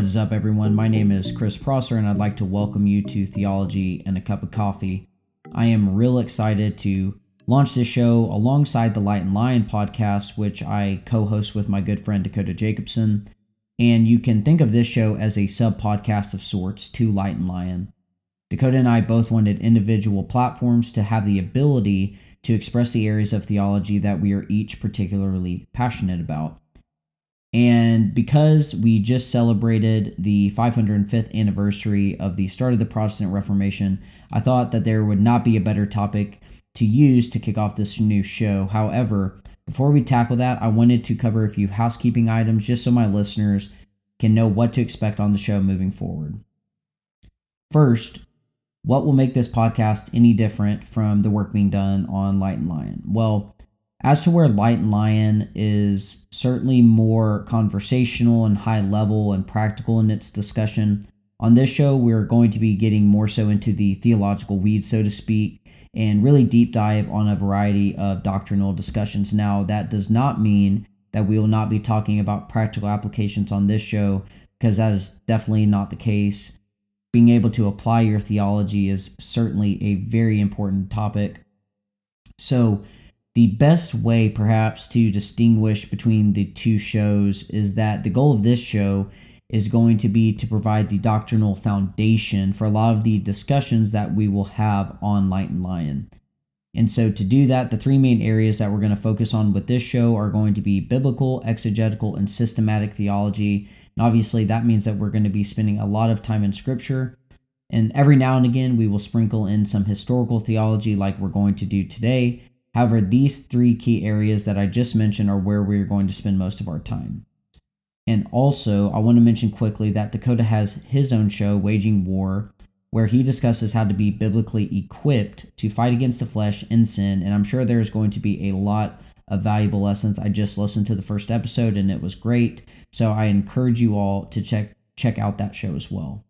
what is up, everyone? My name is Chris Prosser, and I'd like to welcome you to Theology and a Cup of Coffee. I am real excited to launch this show alongside the Light and Lion podcast, which I co host with my good friend Dakota Jacobson. And you can think of this show as a sub podcast of sorts to Light and Lion. Dakota and I both wanted individual platforms to have the ability to express the areas of theology that we are each particularly passionate about. And because we just celebrated the 505th anniversary of the start of the Protestant Reformation, I thought that there would not be a better topic to use to kick off this new show. However, before we tackle that, I wanted to cover a few housekeeping items just so my listeners can know what to expect on the show moving forward. First, what will make this podcast any different from the work being done on Light and Lion? Well, as to where Light and Lion is certainly more conversational and high level and practical in its discussion, on this show we're going to be getting more so into the theological weeds, so to speak, and really deep dive on a variety of doctrinal discussions. Now, that does not mean that we will not be talking about practical applications on this show, because that is definitely not the case. Being able to apply your theology is certainly a very important topic. So, the best way, perhaps, to distinguish between the two shows is that the goal of this show is going to be to provide the doctrinal foundation for a lot of the discussions that we will have on Light and Lion. And so, to do that, the three main areas that we're going to focus on with this show are going to be biblical, exegetical, and systematic theology. And obviously, that means that we're going to be spending a lot of time in Scripture. And every now and again, we will sprinkle in some historical theology like we're going to do today. However, these three key areas that I just mentioned are where we're going to spend most of our time. And also, I want to mention quickly that Dakota has his own show, Waging War, where he discusses how to be biblically equipped to fight against the flesh and sin. And I'm sure there's going to be a lot of valuable lessons. I just listened to the first episode and it was great. So I encourage you all to check check out that show as well.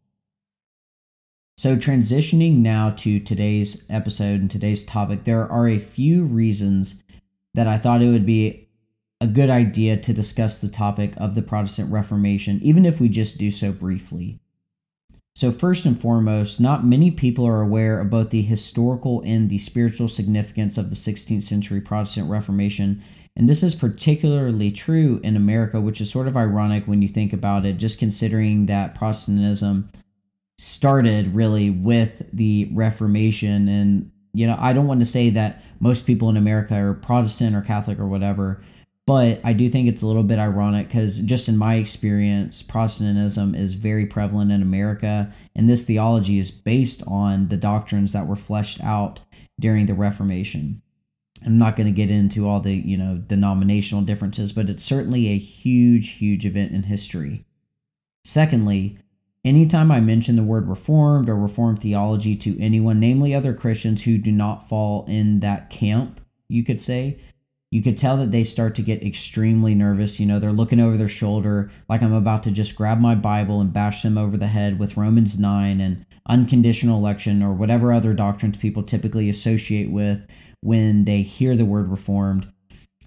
So, transitioning now to today's episode and today's topic, there are a few reasons that I thought it would be a good idea to discuss the topic of the Protestant Reformation, even if we just do so briefly. So, first and foremost, not many people are aware of both the historical and the spiritual significance of the 16th century Protestant Reformation. And this is particularly true in America, which is sort of ironic when you think about it, just considering that Protestantism started really with the Reformation. And, you know, I don't want to say that most people in America are Protestant or Catholic or whatever, but I do think it's a little bit ironic because, just in my experience, Protestantism is very prevalent in America. And this theology is based on the doctrines that were fleshed out during the Reformation. I'm not going to get into all the, you know, denominational differences, but it's certainly a huge, huge event in history. Secondly, Anytime I mention the word reformed or reformed theology to anyone, namely other Christians who do not fall in that camp, you could say, you could tell that they start to get extremely nervous. You know, they're looking over their shoulder like I'm about to just grab my Bible and bash them over the head with Romans 9 and unconditional election or whatever other doctrines people typically associate with when they hear the word reformed.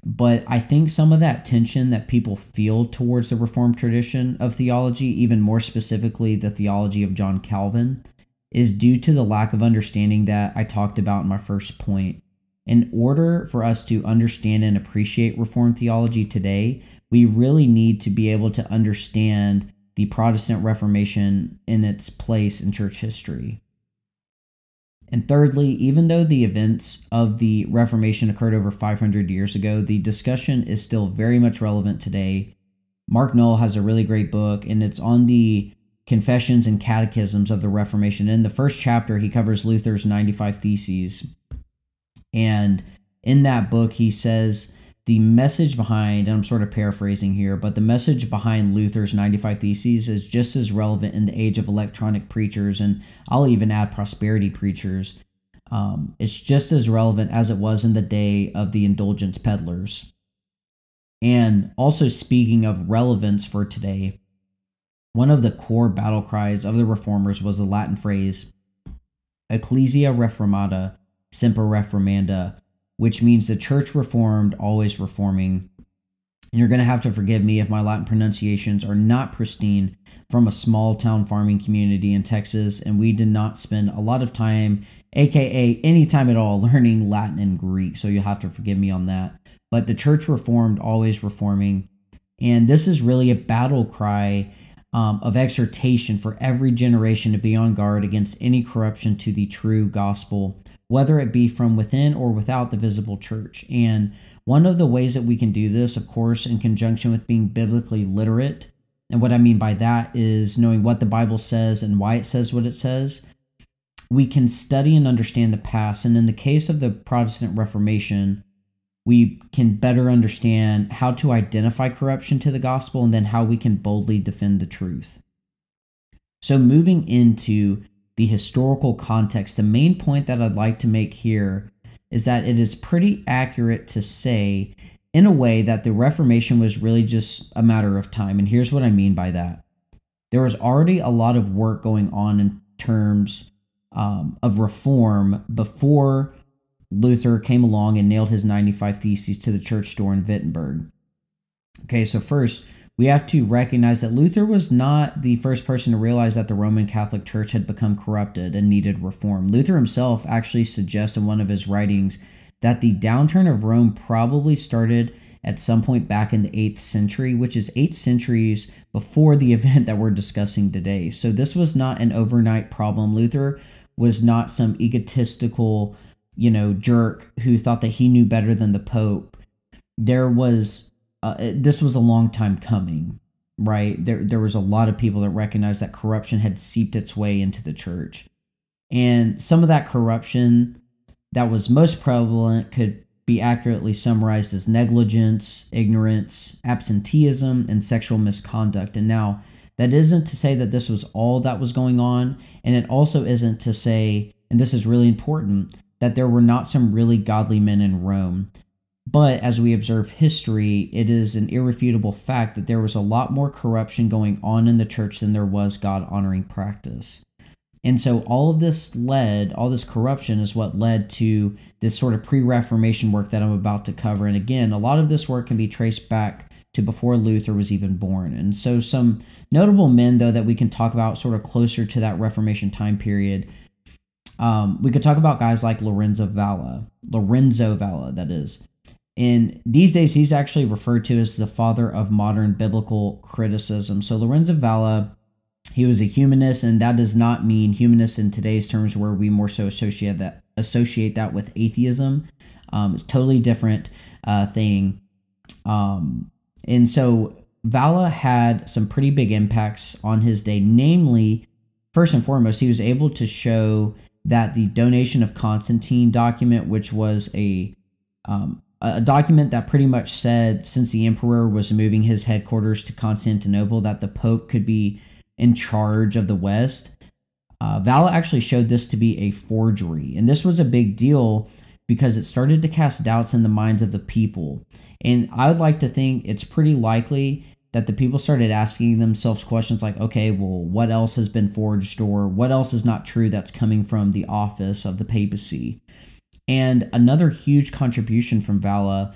But I think some of that tension that people feel towards the Reformed tradition of theology, even more specifically the theology of John Calvin, is due to the lack of understanding that I talked about in my first point. In order for us to understand and appreciate Reformed theology today, we really need to be able to understand the Protestant Reformation in its place in church history. And thirdly, even though the events of the Reformation occurred over 500 years ago, the discussion is still very much relevant today. Mark Noll has a really great book, and it's on the confessions and catechisms of the Reformation. In the first chapter, he covers Luther's 95 Theses. And in that book, he says the message behind, and I'm sort of paraphrasing here, but the message behind Luther's 95 Theses is just as relevant in the age of electronic preachers, and I'll even add prosperity preachers. Um, it's just as relevant as it was in the day of the indulgence peddlers. And also, speaking of relevance for today, one of the core battle cries of the reformers was the Latin phrase Ecclesia Reformata Semper Reformanda, which means the church reformed, always reforming. And you're going to have to forgive me if my Latin pronunciations are not pristine from a small town farming community in Texas. And we did not spend a lot of time, aka any time at all, learning Latin and Greek. So you'll have to forgive me on that. But the church reformed, always reforming. And this is really a battle cry um, of exhortation for every generation to be on guard against any corruption to the true gospel, whether it be from within or without the visible church. And one of the ways that we can do this, of course, in conjunction with being biblically literate, and what I mean by that is knowing what the Bible says and why it says what it says, we can study and understand the past. And in the case of the Protestant Reformation, we can better understand how to identify corruption to the gospel and then how we can boldly defend the truth. So, moving into the historical context, the main point that I'd like to make here is that it is pretty accurate to say, in a way, that the Reformation was really just a matter of time. And here's what I mean by that there was already a lot of work going on in terms um, of reform before Luther came along and nailed his 95 Theses to the church door in Wittenberg. Okay, so first, we have to recognize that Luther was not the first person to realize that the Roman Catholic Church had become corrupted and needed reform. Luther himself actually suggests in one of his writings that the downturn of Rome probably started at some point back in the 8th century, which is eight centuries before the event that we're discussing today. So this was not an overnight problem. Luther was not some egotistical, you know, jerk who thought that he knew better than the Pope. There was uh, this was a long time coming, right? There, there was a lot of people that recognized that corruption had seeped its way into the church. And some of that corruption that was most prevalent could be accurately summarized as negligence, ignorance, absenteeism, and sexual misconduct. And now, that isn't to say that this was all that was going on, and it also isn't to say, and this is really important, that there were not some really godly men in Rome. But as we observe history, it is an irrefutable fact that there was a lot more corruption going on in the church than there was God honoring practice. And so all of this led, all this corruption is what led to this sort of pre Reformation work that I'm about to cover. And again, a lot of this work can be traced back to before Luther was even born. And so some notable men, though, that we can talk about sort of closer to that Reformation time period. Um, we could talk about guys like Lorenzo Valla, Lorenzo Valla, that is. And these days, he's actually referred to as the father of modern biblical criticism. So, Lorenzo Valla, he was a humanist, and that does not mean humanist in today's terms, where we more so associate that associate that with atheism. Um, it's totally different uh, thing. Um, and so, Valla had some pretty big impacts on his day. Namely, first and foremost, he was able to show that the donation of Constantine document, which was a um, a document that pretty much said since the emperor was moving his headquarters to Constantinople that the pope could be in charge of the west. Uh, Valla actually showed this to be a forgery, and this was a big deal because it started to cast doubts in the minds of the people. And I would like to think it's pretty likely that the people started asking themselves questions like, okay, well, what else has been forged or what else is not true that's coming from the office of the papacy? And another huge contribution from Valla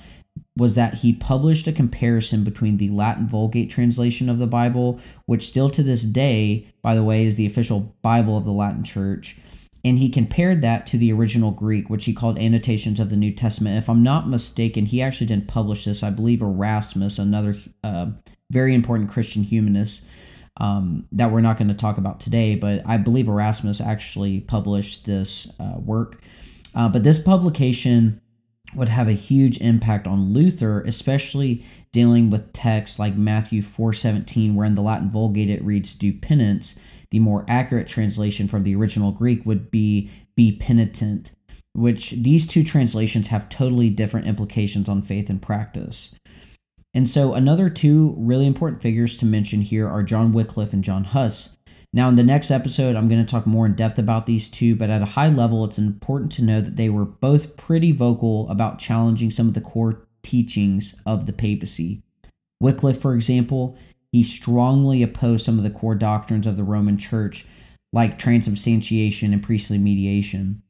was that he published a comparison between the Latin Vulgate translation of the Bible, which still to this day, by the way, is the official Bible of the Latin Church, and he compared that to the original Greek, which he called Annotations of the New Testament. If I'm not mistaken, he actually didn't publish this. I believe Erasmus, another uh, very important Christian humanist um, that we're not going to talk about today, but I believe Erasmus actually published this uh, work. Uh, but this publication would have a huge impact on Luther, especially dealing with texts like Matthew 4:17, where in the Latin Vulgate it reads "do penance." The more accurate translation from the original Greek would be "be penitent," which these two translations have totally different implications on faith and practice. And so, another two really important figures to mention here are John Wycliffe and John Huss. Now, in the next episode, I'm going to talk more in depth about these two, but at a high level, it's important to know that they were both pretty vocal about challenging some of the core teachings of the papacy. Wycliffe, for example, he strongly opposed some of the core doctrines of the Roman Church, like transubstantiation and priestly mediation.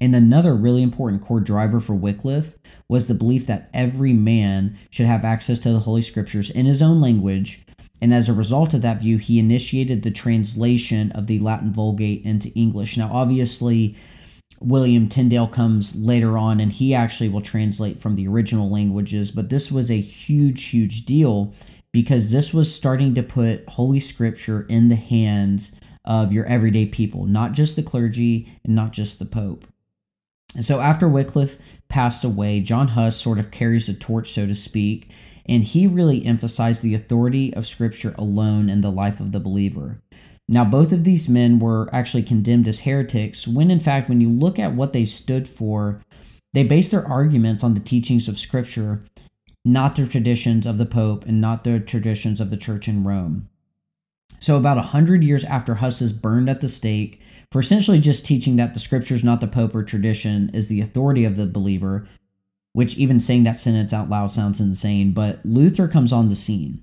And another really important core driver for Wycliffe was the belief that every man should have access to the Holy Scriptures in his own language. And as a result of that view, he initiated the translation of the Latin Vulgate into English. Now, obviously, William Tyndale comes later on and he actually will translate from the original languages, but this was a huge, huge deal because this was starting to put Holy Scripture in the hands of your everyday people, not just the clergy and not just the Pope. And so after Wycliffe passed away, John Huss sort of carries the torch, so to speak, and he really emphasized the authority of Scripture alone in the life of the believer. Now, both of these men were actually condemned as heretics, when in fact, when you look at what they stood for, they based their arguments on the teachings of Scripture, not the traditions of the Pope and not the traditions of the church in Rome. So, about a hundred years after Huss is burned at the stake for essentially just teaching that the Scriptures, not the Pope or tradition, is the authority of the believer, which even saying that sentence out loud sounds insane, but Luther comes on the scene.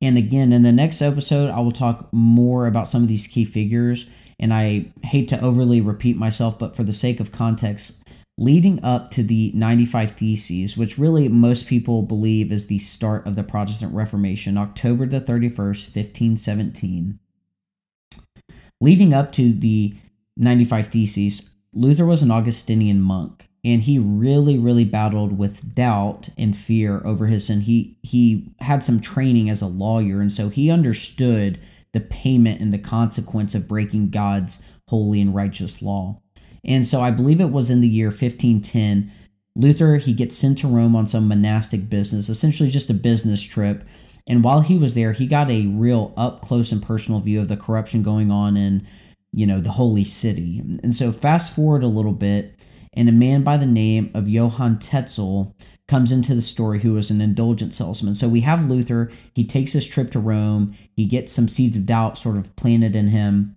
And again, in the next episode, I will talk more about some of these key figures. And I hate to overly repeat myself, but for the sake of context, leading up to the 95 Theses, which really most people believe is the start of the Protestant Reformation, October the 31st, 1517. Leading up to the 95 Theses, Luther was an Augustinian monk and he really really battled with doubt and fear over his sin. He he had some training as a lawyer and so he understood the payment and the consequence of breaking god's holy and righteous law. And so i believe it was in the year 1510 luther he gets sent to rome on some monastic business essentially just a business trip. And while he was there he got a real up close and personal view of the corruption going on in you know the holy city. And so fast forward a little bit and a man by the name of Johann Tetzel comes into the story who was an indulgent salesman. So we have Luther, he takes his trip to Rome, he gets some seeds of doubt sort of planted in him,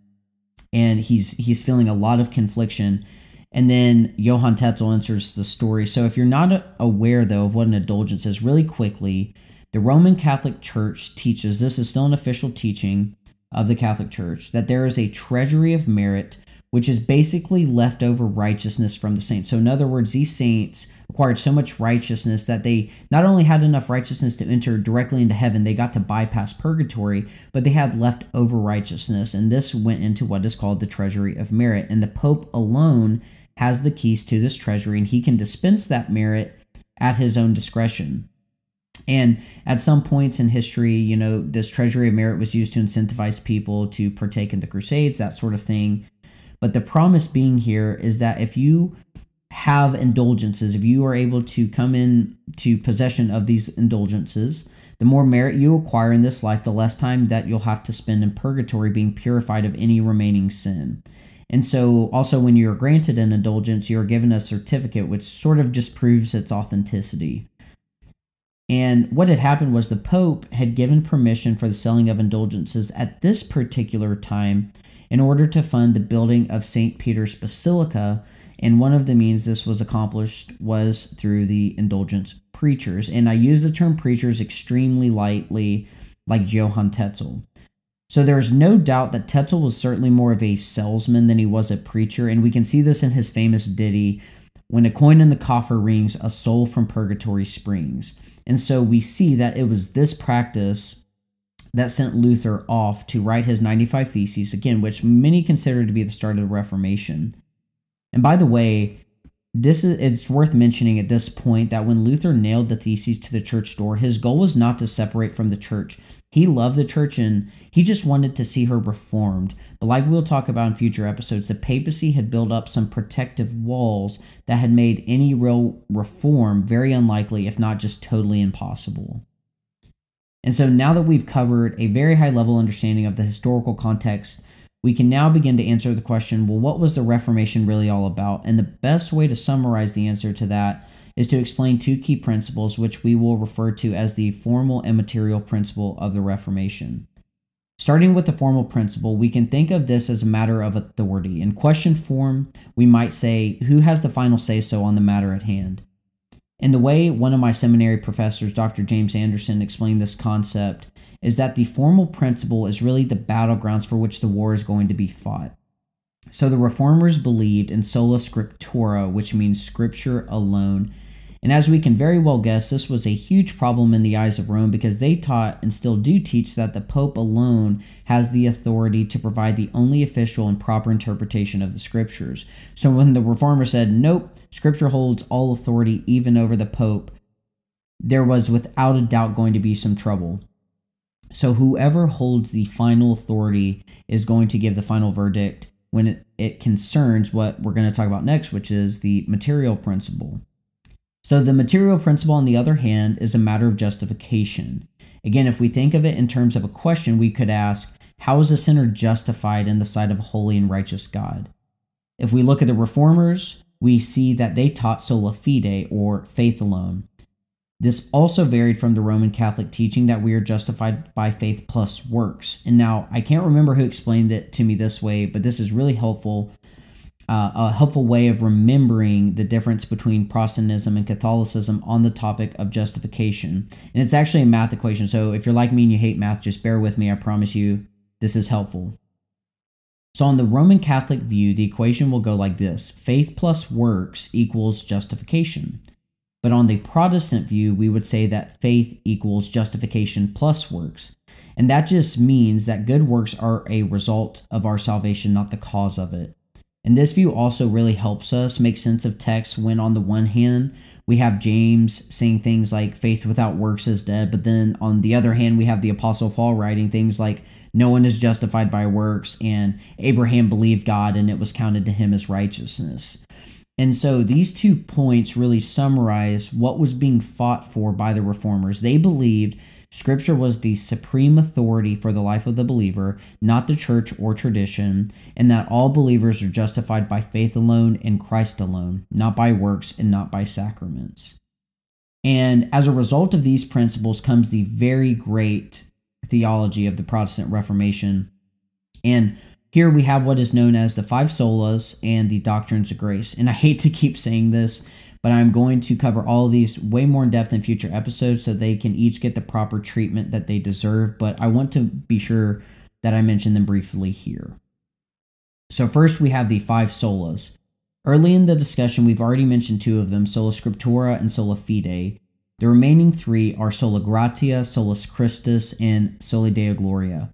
and he's he's feeling a lot of confliction. And then Johann Tetzel enters the story. So if you're not aware though of what an indulgence is, really quickly, the Roman Catholic Church teaches this is still an official teaching of the Catholic Church that there is a treasury of merit which is basically leftover righteousness from the saints. So, in other words, these saints acquired so much righteousness that they not only had enough righteousness to enter directly into heaven, they got to bypass purgatory, but they had leftover righteousness. And this went into what is called the treasury of merit. And the Pope alone has the keys to this treasury, and he can dispense that merit at his own discretion. And at some points in history, you know, this treasury of merit was used to incentivize people to partake in the crusades, that sort of thing. But the promise being here is that if you have indulgences, if you are able to come in to possession of these indulgences, the more merit you acquire in this life, the less time that you'll have to spend in purgatory being purified of any remaining sin. And so, also, when you're granted an indulgence, you're given a certificate, which sort of just proves its authenticity. And what had happened was the Pope had given permission for the selling of indulgences at this particular time in order to fund the building of St. Peter's Basilica. And one of the means this was accomplished was through the indulgence preachers. And I use the term preachers extremely lightly, like Johann Tetzel. So there's no doubt that Tetzel was certainly more of a salesman than he was a preacher. And we can see this in his famous ditty When a coin in the coffer rings, a soul from purgatory springs. And so we see that it was this practice that sent Luther off to write his 95 Theses, again, which many consider to be the start of the Reformation. And by the way, this is it's worth mentioning at this point that when Luther nailed the theses to the church door, his goal was not to separate from the church. He loved the church and he just wanted to see her reformed. But like we'll talk about in future episodes, the papacy had built up some protective walls that had made any real reform very unlikely, if not just totally impossible. And so now that we've covered a very high level understanding of the historical context, we can now begin to answer the question well, what was the Reformation really all about? And the best way to summarize the answer to that is to explain two key principles, which we will refer to as the formal and material principle of the Reformation. Starting with the formal principle, we can think of this as a matter of authority. In question form, we might say, Who has the final say so on the matter at hand? And the way one of my seminary professors, Dr. James Anderson, explained this concept is that the formal principle is really the battlegrounds for which the war is going to be fought. So the reformers believed in sola scriptura, which means scripture alone. And as we can very well guess, this was a huge problem in the eyes of Rome because they taught and still do teach that the Pope alone has the authority to provide the only official and proper interpretation of the scriptures. So when the reformer said, nope, scripture holds all authority even over the Pope, there was without a doubt going to be some trouble. So whoever holds the final authority is going to give the final verdict when it, it concerns what we're going to talk about next, which is the material principle. So, the material principle, on the other hand, is a matter of justification. Again, if we think of it in terms of a question, we could ask, How is a sinner justified in the sight of a holy and righteous God? If we look at the reformers, we see that they taught sola fide, or faith alone. This also varied from the Roman Catholic teaching that we are justified by faith plus works. And now I can't remember who explained it to me this way, but this is really helpful. Uh, a helpful way of remembering the difference between Protestantism and Catholicism on the topic of justification. And it's actually a math equation. So if you're like me and you hate math, just bear with me. I promise you this is helpful. So, on the Roman Catholic view, the equation will go like this faith plus works equals justification. But on the Protestant view, we would say that faith equals justification plus works. And that just means that good works are a result of our salvation, not the cause of it. And this view also really helps us make sense of text when, on the one hand, we have James saying things like faith without works is dead, but then on the other hand, we have the Apostle Paul writing things like no one is justified by works, and Abraham believed God and it was counted to him as righteousness. And so these two points really summarize what was being fought for by the reformers. They believed Scripture was the supreme authority for the life of the believer, not the church or tradition, and that all believers are justified by faith alone in Christ alone, not by works and not by sacraments. And as a result of these principles comes the very great theology of the Protestant Reformation. And here we have what is known as the five solas and the doctrines of grace. And I hate to keep saying this, but I'm going to cover all these way more in depth in future episodes so they can each get the proper treatment that they deserve. But I want to be sure that I mention them briefly here. So, first we have the five solas. Early in the discussion, we've already mentioned two of them sola scriptura and sola fide. The remaining three are sola gratia, solus Christus, and soli deo gloria.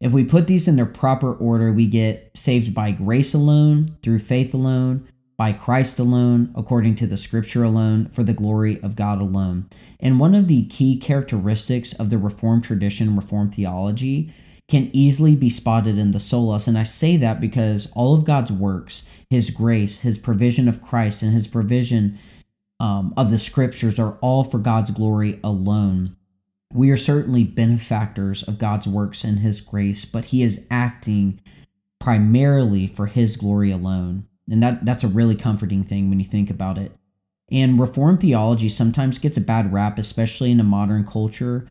If we put these in their proper order, we get saved by grace alone, through faith alone, by Christ alone, according to the scripture alone, for the glory of God alone. And one of the key characteristics of the Reformed tradition, Reformed theology, can easily be spotted in the solus. And I say that because all of God's works, His grace, His provision of Christ, and His provision um, of the scriptures are all for God's glory alone. We are certainly benefactors of God's works and His grace, but He is acting primarily for His glory alone. And that, that's a really comforting thing when you think about it. And Reformed theology sometimes gets a bad rap, especially in a modern culture.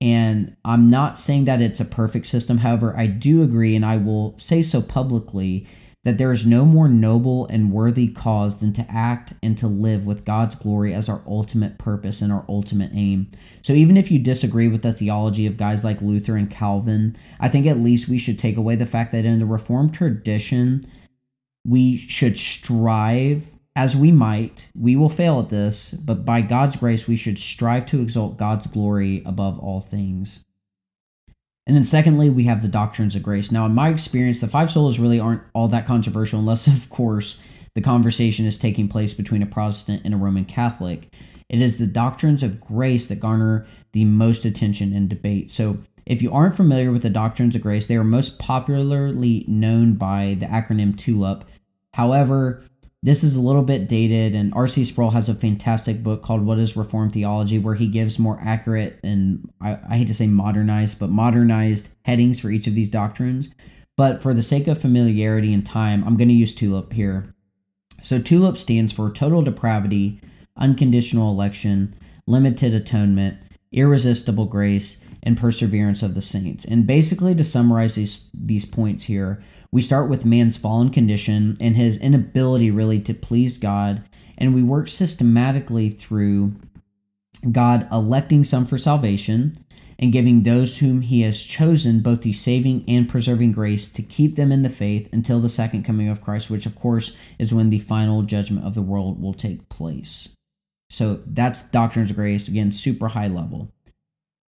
And I'm not saying that it's a perfect system. However, I do agree, and I will say so publicly, that there is no more noble and worthy cause than to act and to live with God's glory as our ultimate purpose and our ultimate aim. So, even if you disagree with the theology of guys like Luther and Calvin, I think at least we should take away the fact that in the Reformed tradition, we should strive as we might. We will fail at this, but by God's grace, we should strive to exalt God's glory above all things. And then, secondly, we have the doctrines of grace. Now, in my experience, the five solas really aren't all that controversial, unless, of course, the conversation is taking place between a Protestant and a Roman Catholic. It is the doctrines of grace that garner the most attention and debate. So, if you aren't familiar with the doctrines of grace, they are most popularly known by the acronym TULIP. However, this is a little bit dated, and R.C. Sproul has a fantastic book called What is Reformed Theology, where he gives more accurate and I, I hate to say modernized, but modernized headings for each of these doctrines. But for the sake of familiarity and time, I'm going to use TULIP here. So, TULIP stands for total depravity, unconditional election, limited atonement, irresistible grace, and perseverance of the saints. And basically, to summarize these, these points here, we start with man's fallen condition and his inability really to please God, and we work systematically through God electing some for salvation, and giving those whom he has chosen both the saving and preserving grace to keep them in the faith until the second coming of Christ, which of course is when the final judgment of the world will take place. So that's doctrines of grace, again, super high level.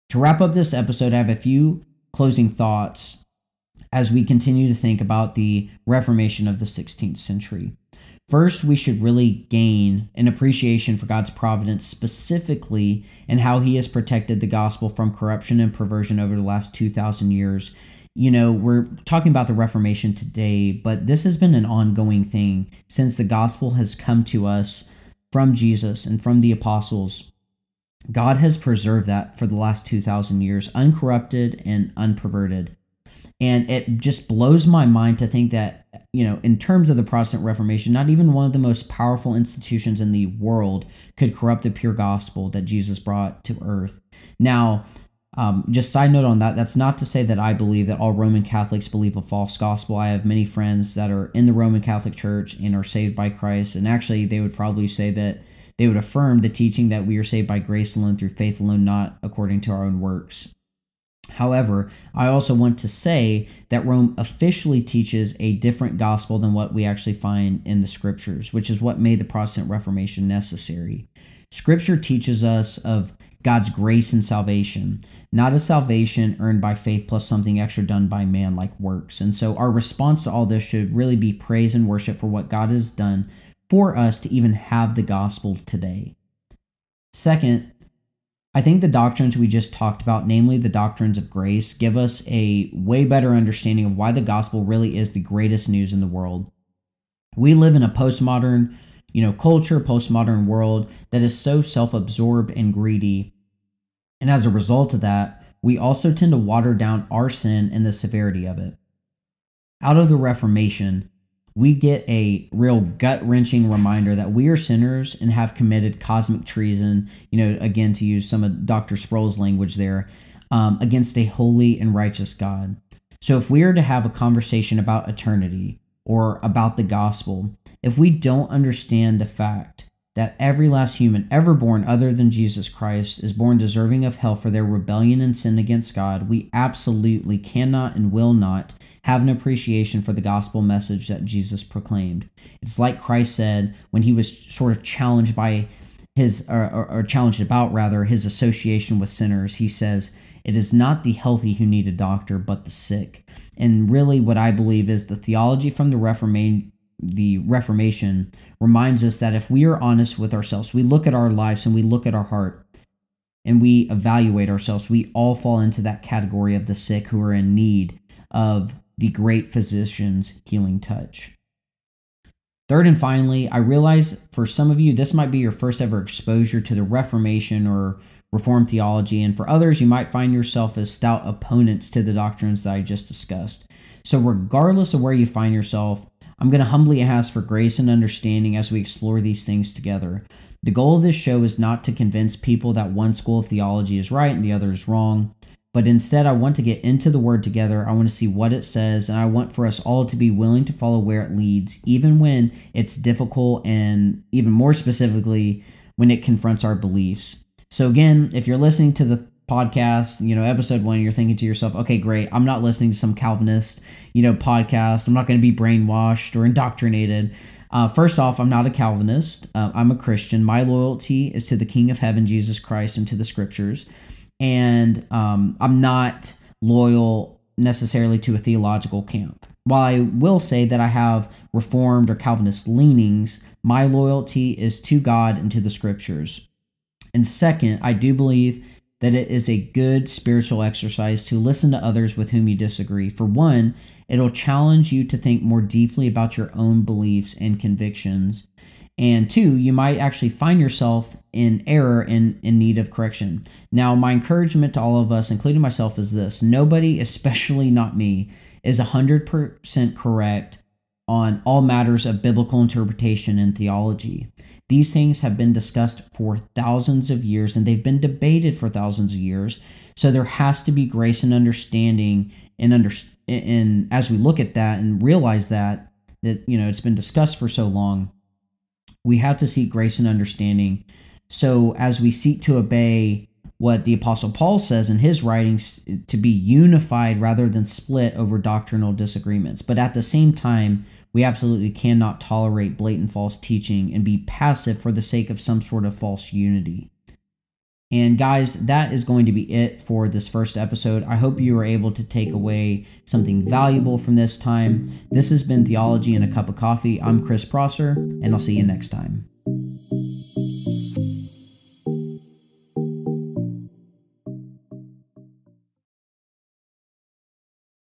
To wrap up this episode, I have a few closing thoughts as we continue to think about the Reformation of the 16th century. First, we should really gain an appreciation for God's providence specifically and how He has protected the gospel from corruption and perversion over the last 2,000 years. You know, we're talking about the Reformation today, but this has been an ongoing thing since the gospel has come to us from Jesus and from the apostles. God has preserved that for the last 2,000 years, uncorrupted and unperverted. And it just blows my mind to think that, you know, in terms of the Protestant Reformation, not even one of the most powerful institutions in the world could corrupt the pure gospel that Jesus brought to earth. Now, um, just side note on that, that's not to say that I believe that all Roman Catholics believe a false gospel. I have many friends that are in the Roman Catholic Church and are saved by Christ. And actually, they would probably say that they would affirm the teaching that we are saved by grace alone through faith alone, not according to our own works. However, I also want to say that Rome officially teaches a different gospel than what we actually find in the scriptures, which is what made the Protestant Reformation necessary. Scripture teaches us of God's grace and salvation, not a salvation earned by faith plus something extra done by man like works. And so our response to all this should really be praise and worship for what God has done for us to even have the gospel today. Second, I think the doctrines we just talked about, namely the doctrines of grace, give us a way better understanding of why the gospel really is the greatest news in the world. We live in a postmodern, you know, culture, postmodern world that is so self-absorbed and greedy. And as a result of that, we also tend to water down our sin and the severity of it. Out of the Reformation, we get a real gut wrenching reminder that we are sinners and have committed cosmic treason, you know, again, to use some of Dr. Sproul's language there, um, against a holy and righteous God. So if we are to have a conversation about eternity or about the gospel, if we don't understand the fact that every last human ever born other than Jesus Christ is born deserving of hell for their rebellion and sin against God, we absolutely cannot and will not have an appreciation for the gospel message that Jesus proclaimed. It's like Christ said when he was sort of challenged by his, or, or, or challenged about rather, his association with sinners. He says, It is not the healthy who need a doctor, but the sick. And really, what I believe is the theology from the Reformation the Reformation reminds us that if we are honest with ourselves, we look at our lives and we look at our heart and we evaluate ourselves, we all fall into that category of the sick who are in need of the great physician's healing touch. Third and finally, I realize for some of you, this might be your first ever exposure to the Reformation or Reformed theology, and for others, you might find yourself as stout opponents to the doctrines that I just discussed. So, regardless of where you find yourself, I'm going to humbly ask for grace and understanding as we explore these things together. The goal of this show is not to convince people that one school of theology is right and the other is wrong, but instead I want to get into the Word together. I want to see what it says, and I want for us all to be willing to follow where it leads, even when it's difficult and even more specifically, when it confronts our beliefs. So, again, if you're listening to the podcast, you know, episode one, you're thinking to yourself, okay, great, I'm not listening to some Calvinist, you know, podcast. I'm not going to be brainwashed or indoctrinated. Uh, first off, I'm not a Calvinist. Uh, I'm a Christian. My loyalty is to the King of Heaven, Jesus Christ, and to the Scriptures. And um, I'm not loyal necessarily to a theological camp. While I will say that I have Reformed or Calvinist leanings, my loyalty is to God and to the Scriptures. And second, I do believe that it is a good spiritual exercise to listen to others with whom you disagree. For one, it'll challenge you to think more deeply about your own beliefs and convictions. And two, you might actually find yourself in error and in need of correction. Now, my encouragement to all of us, including myself, is this nobody, especially not me, is 100% correct on all matters of biblical interpretation and theology. These things have been discussed for thousands of years and they've been debated for thousands of years. So there has to be grace and understanding and under and as we look at that and realize that that you know it's been discussed for so long, we have to seek grace and understanding. So as we seek to obey what the Apostle Paul says in his writings to be unified rather than split over doctrinal disagreements. But at the same time, we absolutely cannot tolerate blatant false teaching and be passive for the sake of some sort of false unity. And guys, that is going to be it for this first episode. I hope you were able to take away something valuable from this time. This has been Theology and a Cup of Coffee. I'm Chris Prosser, and I'll see you next time.